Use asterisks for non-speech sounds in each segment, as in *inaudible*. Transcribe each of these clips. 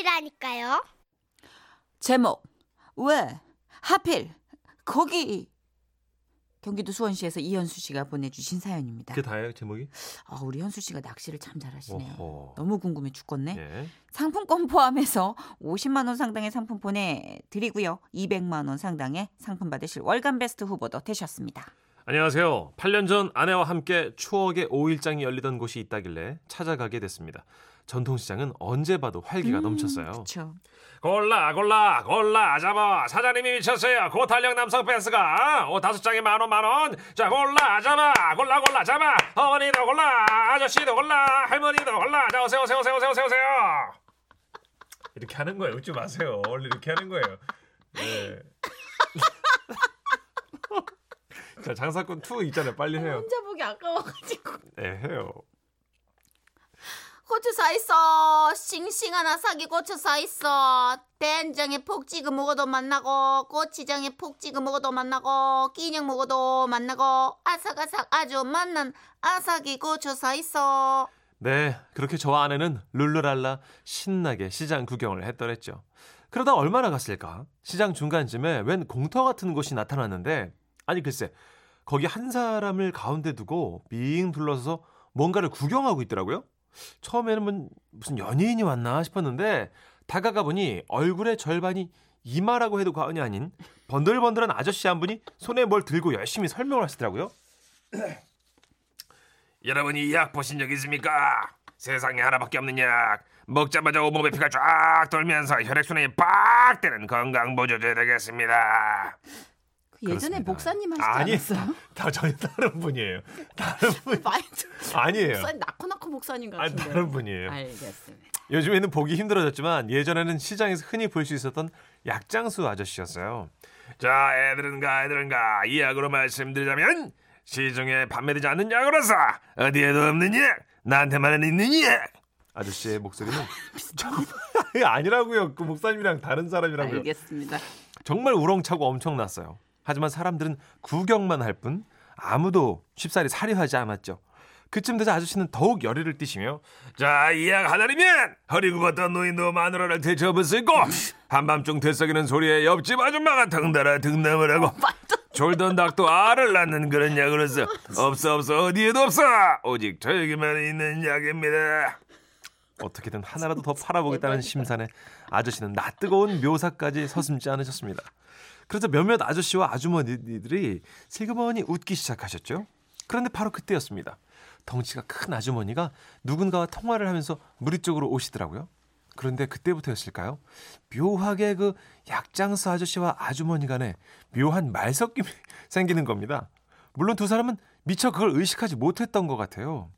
것이라니까요. 제목 왜 하필 거기 경기도 수원시에서 이현수 씨가 보내주신 사연입니다. 그게 다예요 제목이? 아, 우리 현수 씨가 낚시를 참 잘하시네요. 오호. 너무 궁금해 죽겠네. 예. 상품권 포함해서 *laughs* 50만 원 상당의 상품 보내드리고요. 200만 원 상당의 상품 받으실 월간 베스트 후보도 되셨습니다. 안녕하세요. 8년 전 아내와 함께 추억의 5일장이 열리던 곳이 있다길래 찾아가게 됐습니다. 전통시장은 언제 봐도 활기가 넘쳤어요. 그렇죠. 골라 골라 골라 잡아 사장님이 미쳤어요. 고탄력 남성 펜스가 옷 다섯 장에 만원 만원. 자 골라 잡아 골라 골라 잡아 어머니도 골라 아저씨도 골라 할머니도 골라. 자 오세요 오세요 오세요 오세요 오세요. 오세요 이렇게 하는 거예요. 웃지 마세요. 원래 이렇게 하는 거예요. 네. *laughs* 자 장사꾼 2 있잖아요 빨리 해요 혼자 보기 아까워가지고. 네 해요 고추 사 있어. 싱싱한 아삭이 고추 사 있어. 된장에 폭 찍어 먹어도 맛나고 고추장에 폭 찍어 먹어도 맛나고 끼냥 먹어도 맛나고 아삭아삭 아주 맛난 아삭이 고추 사 있어. 네, 그렇게 저와 아내는 룰루랄라 신나게 시장 구경을 했더랬죠. 그러다 얼마나 갔을까? 시장 중간쯤에 웬 공터 같은 곳이 나타났는데, 아니 글쎄, 거기 한 사람을 가운데 두고 빙 둘러서서 뭔가를 구경하고 있더라고요. 처음에는 뭐 무슨 연예인이 왔나 싶었는데, 다가가 보니 얼굴의 절반이 이마라고 해도 과언이 아닌 번들번들한 아저씨 한 분이 손에 뭘 들고 열심히 설명을 하시더라고요. *clears throat* 여러분 이약 보신 적 있습니까? 세상에 하나밖에 없는 약. 먹자마자 온몸에 피가 쫙 돌면서 혈액순환이 빡 되는 건강 보조제 되겠습니다. 예전에 그렇습니다. 목사님 하시지 아니, 않았어요? *laughs* 다 전혀 다른 분이에요. 다른 *laughs* 분 아니에요. 목사님 나코나코 목사님 아니 같은데. 다른 분이에요. 알겠습니다. 요즘에는 보기 힘들어졌지만 예전에는 시장에서 흔히 볼 수 있었던 약장수 아저씨였어요. 자, 애들은가 애들은가 이 약으로 말씀드리자면 시중에 판매되지 않는 약으로서 어디에도 없는 약, 나한테만 있는 약. 아저씨의 목소리는 *laughs* 아니라고요. 그 목사님이랑 다른 사람이라고요. 알겠습니다. 정말 우렁차고 엄청났어요. 하지만 사람들은 구경만 할 뿐 아무도 쉽사리 사려하지 않았죠. 그쯤 되자 아저씨는 더욱 열의를 띠시며 자, 이약 하나리면 허리 굽었던 노인도 마누라를 대접을 쓰고 한밤중 되썩이는 소리에 옆집 아줌마가 덩달아 등남을 하고 졸던 닭도 알을 낳는 그런 약으로서 없어 없어 어디에도 없어 오직 저에게만 있는 약입니다. 어떻게든 하나라도 더 팔아보겠다는 *laughs* 심산에 아저씨는 낯뜨거운 묘사까지 서슴지 않으셨습니다. 그래서 몇몇 아저씨와 아주머니들이 슬그머니 웃기 시작하셨죠. 그런데 바로 그때였습니다. 덩치가 큰 아주머니가 누군가와 통화를 하면서 무리 쪽으로 오시더라고요. 그런데 그때부터였을까요? 묘하게 그 약장수 아저씨와 아주머니 간에 묘한 말섞임이 *laughs* 생기는 겁니다. 물론 두 사람은 미처 그걸 의식하지 못했던 것 같아요.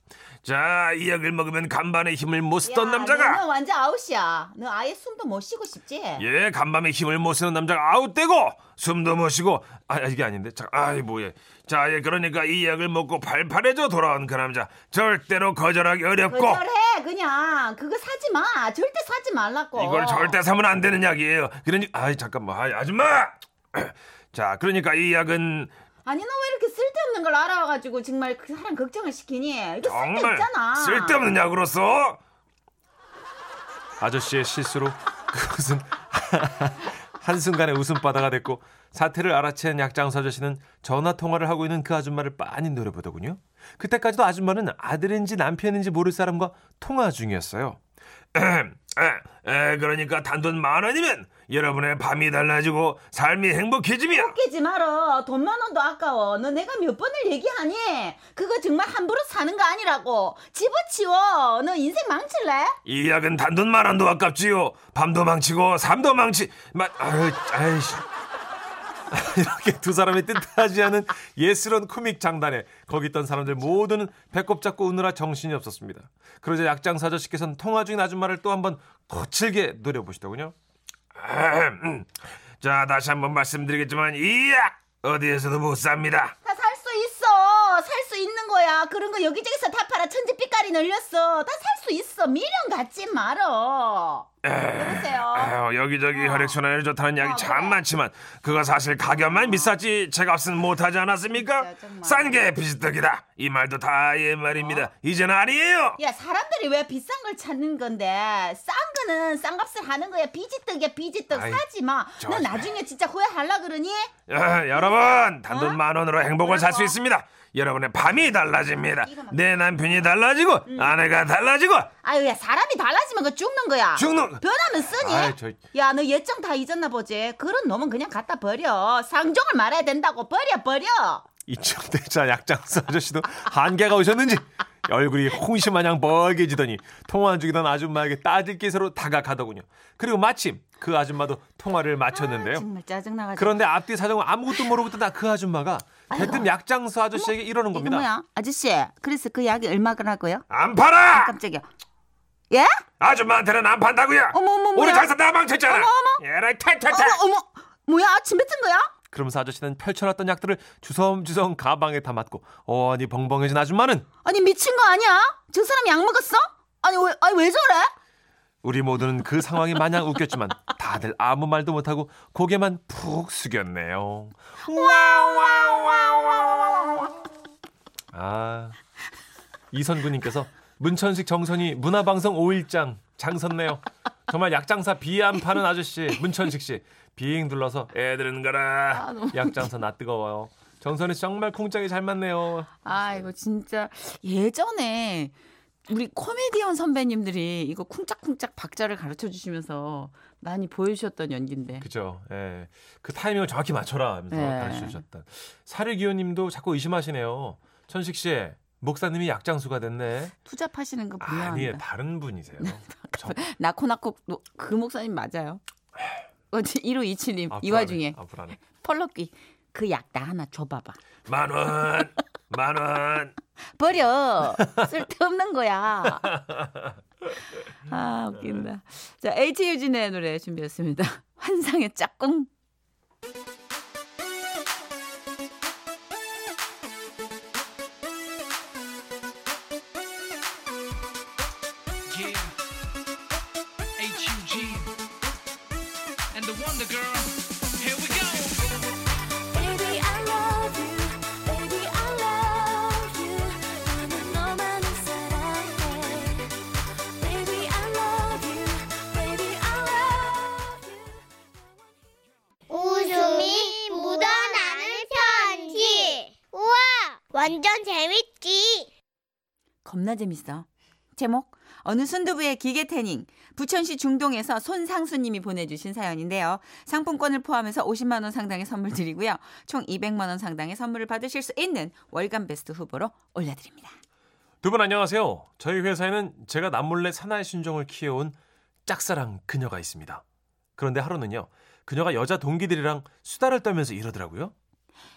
자, 이 약을 먹으면 간반의 힘을 못 쓰던 남자가 너는 완전 아웃이야. 너 아예 숨도 못 쉬고 싶지? 예, 간밤에 힘을 못 쓰는 남자가 아웃되고 숨도 못 쉬고 아 이게 아닌데. 자, 아이 뭐예. 자, 예, 그러니까 이 약을 먹고 팔팔해져 돌아온 그 남자 절대로 거절하기 어렵고 거절해 그냥 그거 사지 마. 절대 사지 말라고. 이걸 절대 사면 안 되는 약이에요. 그러니 아이 잠깐만. 아이 아줌마. *clears throat* 자, 그러니까 이 약은 아니 너 왜 이렇게 쓸데없는 걸 알아와가지고 정말 그 사람 걱정을 시키니? 이거 정말 쓸데 없잖아. 쓸데없는 약으로서 아저씨의 실수로 그것은 *laughs* 한순간에 웃음바다가 됐고 사태를 알아챈 약장수 아저씨는 전화 통화를 하고 있는 그 아줌마를 빤히 노려보더군요. 그때까지도 아줌마는 아들인지 남편인지 모를 사람과 통화 중이었어요. 에, *clears throat* 에, 그러니까 단돈 만 원이면 여러분의 밤이 달라지고 삶이 행복해지며 웃기지 말어. 돈 만 원도 아까워. 너 내가 몇 번을 얘기하니? 그거 정말 함부로 사는 거 아니라고. 집어치워. 너 인생 망칠래? 이 약은 단돈 만 원도 아깝지요. 밤도 망치고 삶도 망치. 마, 아유, 아이씨. *laughs* 이렇게 두 사람이 뜻하지 않은 예스런 코믹 장단에 거기 있던 사람들 모두는 배꼽 잡고 웃느라 정신이 없었습니다. 그러자 약장사 아저씨께서는 통화 중인 아줌마를 또 한번 거칠게 노려보시더군요. 자, 다시 한번 말씀드리겠지만 이약 어디에서도 못 삽니다. 다 살 수 있어. 살 수 있는 거야. 그런 거 여기저기서 다 팔아. 천지 삐까리 늘렸어. 다 살 수 있어. 미련 갖지 말어. 여보세요. 아유, 여기저기 어. 혈액순환에 좋다는 약이 어, 참 그래. 많지만 그거 사실 가격만 비쌌지 제값은 못하지 않았습니까? 싼 게 비지떡이다 이 말도 다 옛말입니다 어. 이제는 아니에요 야 사람들이 왜 비싼 걸 찾는 건데 싼 거는 싼 값을 하는 거야. 비지떡이야 비지떡 아이, 사지 마. 저- 너 나중에 진짜 후회할라 그러니? 야, *laughs* 여러분 단돈 어? 만 원으로 행복을 살 수? 있습니다. 여러분의 밤이 달라집니다. 내 남편이 달라지고 아내가 달라지고 아유 야 사람이 달라지면 그 죽는 거야. 죽는 변하면 쓰니? 저- 야너 예정 다 잊었나 보지. 그런 놈은 그냥 갖다 버려. 상종을 말아야 된다고 버려 버려. 이쪽 대자 약장사 아저씨도 한계가 오셨는지 얼굴이 홍시 마냥 벌게지더니 통화 중이던 아줌마에게 따질 기세로 다가가더군요. 그리고 마침 그 아줌마도 통화를 마쳤는데요. 정말 짜증나가지고. 그런데 앞뒤 사정을 아무것도 모르고 있던 그 아줌마가 대뜸 약장사 아저씨에게 이러는 겁니다. 뭐야? 아저씨, 그래서 그 약이 얼마라고요? 안 팔아! 깜짝이야. 예? 아줌마한테는 안 판다고요. 어머, 어머, 우리? 장사 다 망쳤잖아. 어머, 어머. 에라이 탈탈탈. 어머, 어머, 뭐야? 침 뱉은 거야? 그러면서 아저씨는 펼쳐놨던 약들을 주섬주섬 가방에 담았고 어니 벙벙해진 아줌마는 아니 미친 거 아니야? 저 사람 약 먹었어? 아니 왜, 아니 왜 저래? 우리 모두는 그 상황이 마냥 웃겼지만 다들 아무 말도 못하고 고개만 푹 숙였네요. 아 이선구님께서 문천식 정선이 문화방송 5일장 장섰네요. 정말 약장사 비안 파는 아저씨 문천식 씨 비행 둘러서 애들은 가라 아, 약장사 나 뜨거워요. 정선이 씨 정말 쿵짝이 잘 맞네요. 아 이거 진짜 예전에 우리 코미디언 선배님들이 이거 쿵짝쿵짝 박자를 가르쳐 주시면서 많이 보여주셨던 연기인데. 그죠. 예. 그 타이밍을 정확히 맞춰라 하면서 네. 가르쳐 주셨다. 사르기호님도 자꾸 의심하시네요. 천식 씨, 목사님이 약장수가 됐네. 투잡하시는 거 아니, 분명합니다. 다른 분이세요. *laughs* 저- 나코나코 그 목사님 맞아요. 어제 1527님 아, 이. 와중에 아, 불안해. 펄럭기 그 약 나 하나 줘봐봐. 만 원, 만 원. *laughs* 버려. 쓸데없는 거야. 아, 웃긴다. 자, H 유진의 노래 준비했습니다. *laughs* 환상의 짝꿍. Yeah. H-U-G. And the Wonder Girl. Here we go. Baby I love you Baby I love you 나는 너만을 사랑해 Baby I love you Baby I love you 웃음이 묻어나는 편지. 우와, 완전 재밌지. 겁나 재밌어. 제목 어느 순두부의 기계 태닝 부천시 중동에서 손상수님이 보내주신 사연인데요. 상품권을 포함해서 50만 원 상당의 선물 드리고요. 총 200만 원 상당의 선물을 받으실 수 있는 월간 베스트 후보로 올려드립니다. 두 분 안녕하세요. 저희 회사에는 제가 남몰래 사나이 순종을 키워온 짝사랑 그녀가 있습니다. 그런데 하루는요. 그녀가 여자 동기들이랑 수다를 떨면서 이러더라고요.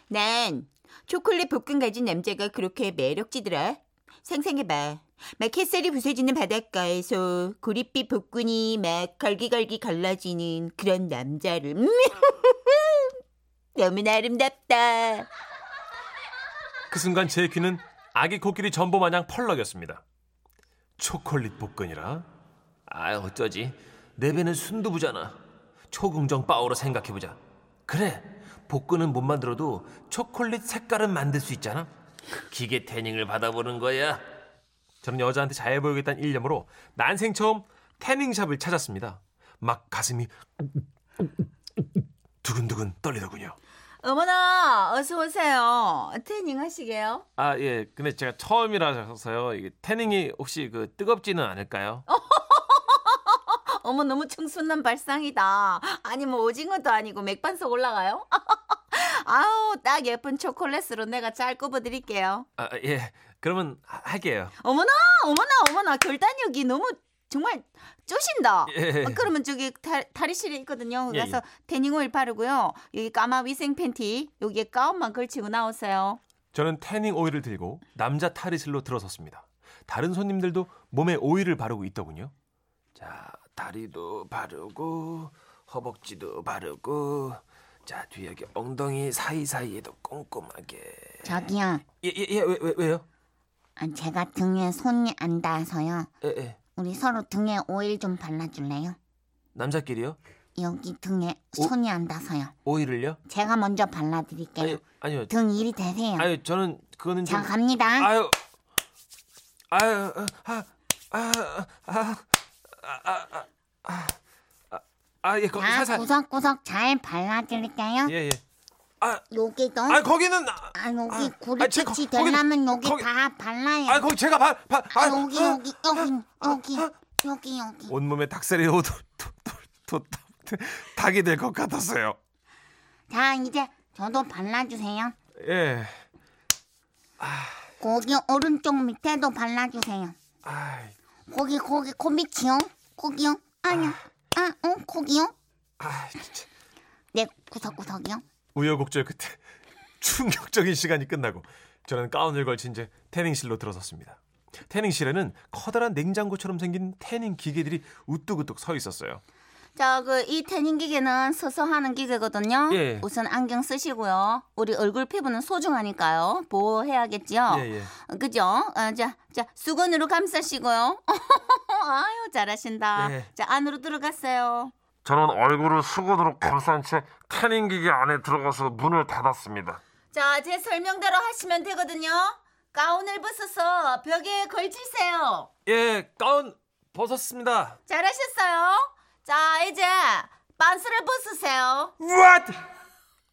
난 초콜릿 볶음 가진 남자가 그렇게 매력지더라. 상상해봐. 막 햇살이 부서지는 바닷가에서 구릿빛 복근이 막 걸기걸기 갈라지는 그런 남자를. *laughs* 너무나 아름답다. 그 순간 제 귀는 아기 코끼리 전보 마냥 펄럭였습니다. 초콜릿 볶음이라? 아 어쩌지? 내 배는 순두부잖아. 초긍정 빠오로 생각해보자. 그래, 볶음은 못 만들어도 초콜릿 색깔은 만들 수 있잖아. 기계 태닝을 받아보는 거야. 저는 여자한테 잘 보이겠다는 일념으로 난생 처음 태닝샵을 찾았습니다. 막 가슴이 두근두근 떨리더군요. 어머나, 어서 오세요. 태닝 하시게요? 아, 예. 근데 제가 처음이라서요. 이게 태닝이 혹시 그 뜨겁지는 않을까요? *laughs* 어머, 너무 청순한 발상이다. 아니, 뭐, 오징어도 아니고 맥반석 올라가요? *laughs* 아우, 딱 예쁜 초콜릿으로 내가 잘 굽어드릴게요. 아, 예. 그러면 하- 할게요. 어머나, 어머나, 어머나, 결단력이 너무 정말 쪼신다. 예. 어, 그러면 저기 다, 다리실에 있거든요. 예, 그래서 태닝 오일 바르고요. 여기 까마 위생 팬티, 여기에 가운만 걸치고 나오세요. 저는 태닝 오일을 들고 남자 탈의실로 들어섰습니다. 다른 손님들도 몸에 오일을 바르고 있더군요. 자, 다리도 바르고 허벅지도 바르고 자, 뒤에 여기 엉덩이 사이사이에도 꼼꼼하게. 저기요, 예, 예, 예. 왜, 왜, 왜요? 아, 제가 등에 손이 안 닿아서요. 예, 예. 우리 서로 등에 오일 좀 발라줄래요? 남자끼리요? 여기 등에 오- 손이 안 닿아서요. 오일을요? 제가 먼저 발라드릴게요. 아니, 아니요. 등 이리 대세요. 아유, 저는 그거는 좀 자, 갑니다. 아유, 아유, 아, 아, 아, 아, 아, 아, 아, 예, 거기 자, 살살. 구석구석 잘 발라드릴게요. 예, 예. 아, 여기도. 아, 거기는 아, 아, 여기 아, 제 구리빛이 거- 거기- 되려면 여기 거기- 다 발라야 아, 거기 제가 봐, 봐. 아, 아, 여기, 아, 여기, 여기, 여기, 여기, 여기. 온몸에 닭살이 도, 도, 도, 도, 도, 닭이 될 것 같았어요. 자, 이제 저도 발라주세요. 예. 거기 오른쪽 밑에도 발라주세요. 아이, 거기, 거기, 코 밑이요? 거기요? 아니요. 아, 어, 거기요? 아, 진짜. 네, 구석구석이요? 우여곡절 끝에 *laughs* 충격적인 시간이 끝나고 저는 가운을 걸친 채 태닝실로 들어섰습니다. 태닝실에는 커다란 냉장고처럼 생긴 태닝 기계들이 우뚝우뚝 서 있었어요. 자, 그 이 태닝 기계는 서서 하는 기계거든요. 예. 우선 안경 쓰시고요. 우리 얼굴 피부는 소중하니까요. 보호해야겠죠. 예, 예. 어, 그죠? 어, 자, 자, 수건으로 감싸시고요. *laughs* 아유, 잘하신다. 예. 자, 안으로 들어갔어요. 저는 얼굴을 수건으로 감싼 채 태닝 기계 안에 들어가서 문을 닫았습니다. 자, 제 설명대로 하시면 되거든요. 가운을 벗어서 벽에 걸치세요. 예, 가운 벗었습니다. 잘하셨어요. 자, 이제 반스를 벗으세요. What?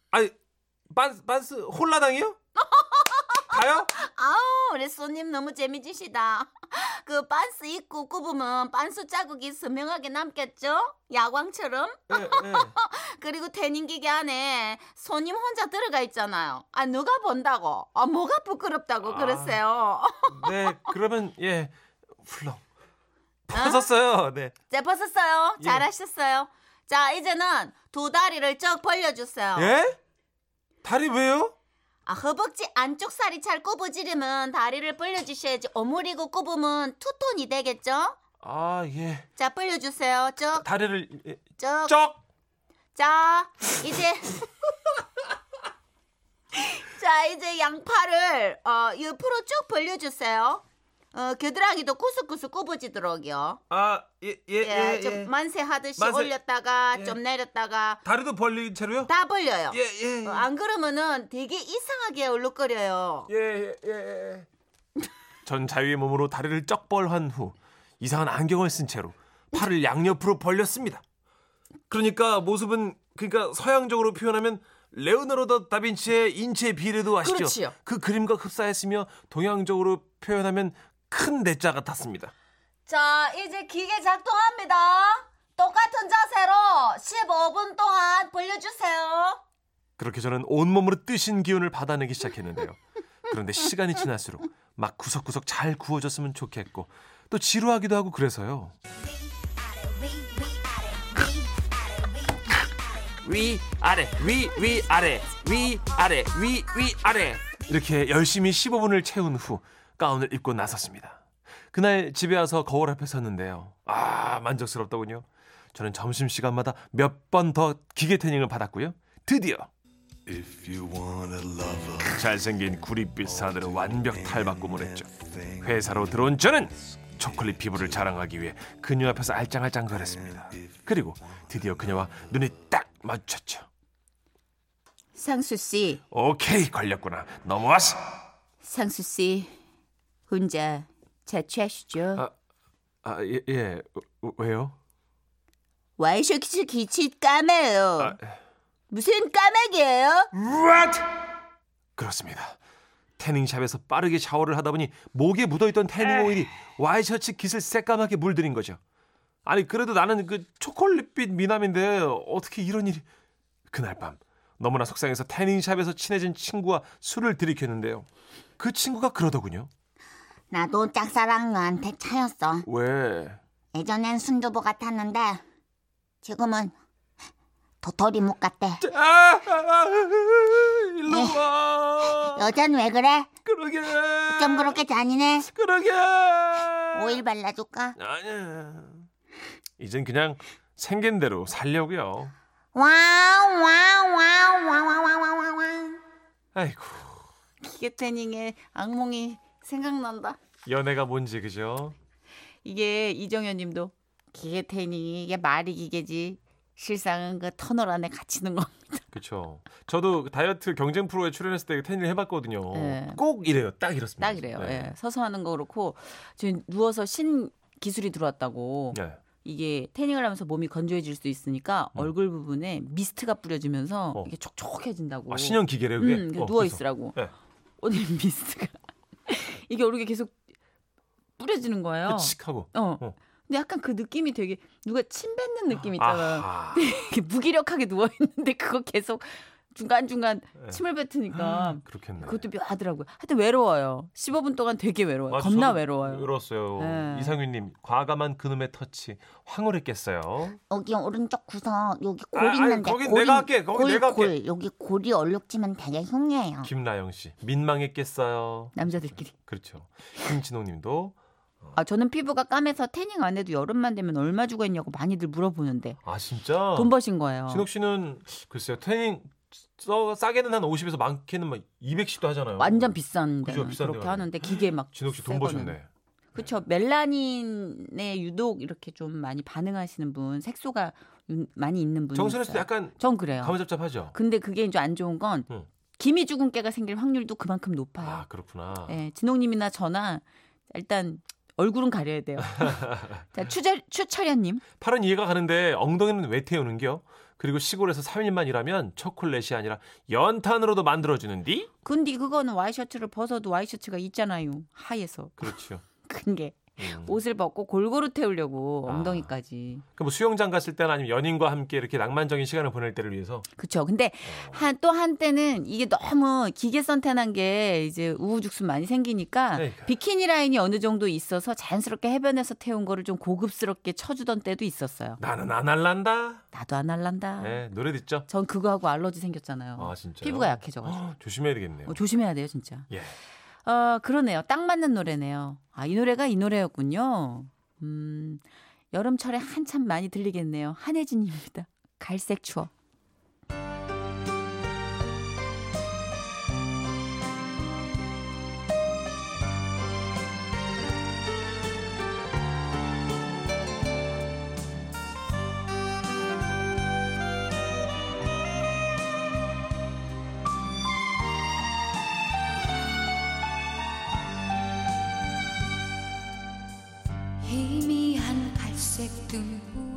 아니, 빤스, 빤스 홀라당이요? *laughs* 가요? 아우, 우리 손님 너무 재미지시다. 그 반스 입고 굽으면 반스 자국이 선명하게 남겠죠? 야광처럼? 예, 예. *laughs* 그리고 태닝 기계 안에 손님 혼자 들어가 있잖아요. 아, 누가 본다고? 아, 뭐가 부끄럽다고 아. 그러세요. 네, 그러면 예, 훌렁 벗었어요. 네. 자, 벗었어요. 예. 잘하셨어요. 자, 이제는 두 다리를 쭉 벌려주세요. 예? 다리 왜요? 아, 허벅지 안쪽 살이 잘 굽어지려면 다리를 벌려주셔야지 오므리고 굽으면 투톤이 되겠죠? 아, 예. 자, 벌려주세요. 쭉, 다리를 예, 쭉. 쩍. 자, 이제. *laughs* 자, 이제 양팔을 어, 옆으로 쭉 벌려주세요. 어, 겨드랑이도 구석구석 굽어지도록요. 아, 예, 예, 예, 예. 좀 예. 만세 하듯이 만세. 올렸다가 예. 좀 내렸다가 다리도 벌린 채로요? 다 벌려요. 예, 예. 어, 안 그러면은 되게 이상하게 얼룩거려요. 예, 예, 예. *laughs* 전 자유의 몸으로 다리를 쩍벌한 후 이상한 안경을 쓴 채로 팔을 양옆으로 벌렸습니다. 그러니까 모습은 그러니까 서양적으로 표현하면 레오나르도 다빈치의 인체 비례도 아시죠? 그렇지요. 그 그림과 흡사했으며 동양적으로 표현하면 큰 내 자 같았습니다. 자, 이제 기계 작동합니다. 똑같은 자세로 15분 동안 벌려주세요. 그렇게 저는 온몸으로 뜨신 기운을 받아내기 시작했는데요. 그런데 시간이 지날수록 막 구석구석 잘 구워졌으면 좋겠고 또 지루하기도 하고 그래서요. 위 아래 위 위 아래 위 아래 위 위 아래 이렇게 열심히 15분을 채운 후 가운을 입고 나섰습니다. 그날 집에 와서 거울 앞에 섰는데요. 아 만족스럽더군요. 저는 점심 시간마다 몇 번 더 기계 태닝을 받았고요. 드디어 If you want a lover, 잘생긴 구릿빛 산으로 완벽 탈바꿈을 했죠. 회사로 들어온 저는 초콜릿 피부를 자랑하기 위해 그녀 앞에서 알짱알짱 거렸습니다. 그리고 드디어 그녀와 눈이 딱 마주쳤죠. 상수 씨, 오케이 걸렸구나. 넘어왔어. 상수 씨, 혼자 자취하시죠? 아, 아 예, 예. 어, 왜요? 와이셔츠 기치 까매요. 아, 무슨 까마귀예요? What? 그렇습니다. 태닝샵에서 빠르게 샤워를 하다 보니 목에 묻어있던 태닝 오일이 와이셔츠 깃을 새까맣게 물들인 거죠. 아니 그래도 나는 그 초콜릿빛 미남인데 어떻게 이런 일이 그날 밤 너무나 속상해서 태닝샵에서 친해진 친구와 술을 들이켰는데요. 그 친구가 그러더군요. 나도 짝사랑 너한테 차였어. 왜? 예전엔 순두부 같았는데 지금은 도토리 묵 같대. 아, 아, 아, 일로 네. 와. 여잔 왜 그래? 그러게. 좀 그렇게 잔인해. 그러게. 오일 발라줄까? 아니야. 이젠 그냥 생긴 대로 살려고요. wow wow wow wow wow wow wow. 아이고. 기계 태닝의 악몽이 생각난다. 연애가 뭔지 그죠? 이게 이정현 님도 기계 태닝이 이게 말이 기계지. 실상은 그 터널 안에 갇히는 겁니다. 그렇죠. 저도 그 다이어트 경쟁 프로에 출연했을 때 태닝을 해봤거든요. 네. 꼭 이래요. 딱 이렇습니다. 딱 이래요. 네. 예. 서서 하는 거 그렇고 지금 누워서 신 기술이 들어왔다고 네. 이게 태닝을 하면서 몸이 건조해질 수 있으니까 얼굴 부분에 미스트가 뿌려지면서 음. 어. 이게 촉촉해진다고. 아, 신형 기계래 그게. 음, 어, 누워. 있으라고. 네. 오늘 미스트가 이게 얼굴에 계속 뿌려지는 거예요. 칙하고. 어. 어. 근데 약간 그 느낌이 되게 누가 침 뱉는 느낌 있잖아요. *laughs* 이렇게 무기력하게 누워 있는데 그거 계속 중간 중간 네. 침을 뱉으니까 그렇겠네. 그것도 묘하더라고요. 하여튼 외로워요. 15분 동안 되게 외로워요. 맞아, 겁나 외로워요. 외로웠어요. 네. 이상윤님 과감한 그놈의 터치 황홀했겠어요. 여기 오른쪽 구석 여기 골 아, 있는데 골이, 내가 할게. 거긴 골, 내가 할게. 골 여기 골이 얼룩지면 되게 흉해요. 김나영 씨 민망했겠어요. 남자들끼리. 그렇죠. 김진호님도 아 저는 피부가 까매서 태닝 안 해도 여름만 되면 얼마 주고 했냐고 많이들 물어보는데 아 진짜 돈 버신 거예요. 진옥 씨는 글쎄요 태닝 써, 싸게는 한 50에서 많게는 막 200씩도 하잖아요. 완전 비싼데 그죠, 비싼 그렇게 하는데 기계 막 진옥 씨돈새 거는. 버셨네. 그렇죠. 멜라닌에 유독 이렇게 좀 많이 반응하시는 분, 색소가 유- 많이 있는 분. 씨도 약간 전 그래요. 가무잡잡하죠. 근데 그게 이제 안 좋은 건 응. 기미 주근깨가 생길 확률도 그만큼 높아요. 아 그렇구나. 예, 진홍님이나 저나 일단 얼굴은 가려야 돼요. *laughs* 자, 추절 추철현님. 팔은 이해가 가는데 엉덩이는 왜 태우는겨? 그리고 시골에서 3일만 일하면 초콜릿이 아니라 연탄으로도 만들어주는디? 근데 그거는 와이셔츠를 벗어도 와이셔츠가 있잖아요. 하에서 그렇죠. *laughs* 큰 게. 음. 옷을 벗고 골고루 태우려고 아. 엉덩이까지. 그뭐 수영장 갔을 때나 아니면 연인과 함께 이렇게 낭만적인 시간을 보낼 때를 위해서 그쵸. 근데 어. 한또 한때는 이게 너무 기계 선탠한 게 이제 우후죽순 많이 생기니까 그러니까. 비키니 라인이 어느 정도 있어서 자연스럽게 해변에서 태운 거를 좀 고급스럽게 쳐주던 때도 있었어요. 나는 안 할란다. 나도 안 할란다. 네, 노래 듣죠. 전 그거하고 알러지 생겼잖아요. 아 진짜. 피부가 약해져가지고. *gasps* 조심해야 되겠네요. 어, 조심해야 돼요, 진짜. 예. 어, 그러네요. 딱 맞는 노래네요. 아, 이 노래가 이 노래였군요. 음, 여름철에 한참 많이 들리겠네요. 한혜진입니다. 갈색 추억. 희미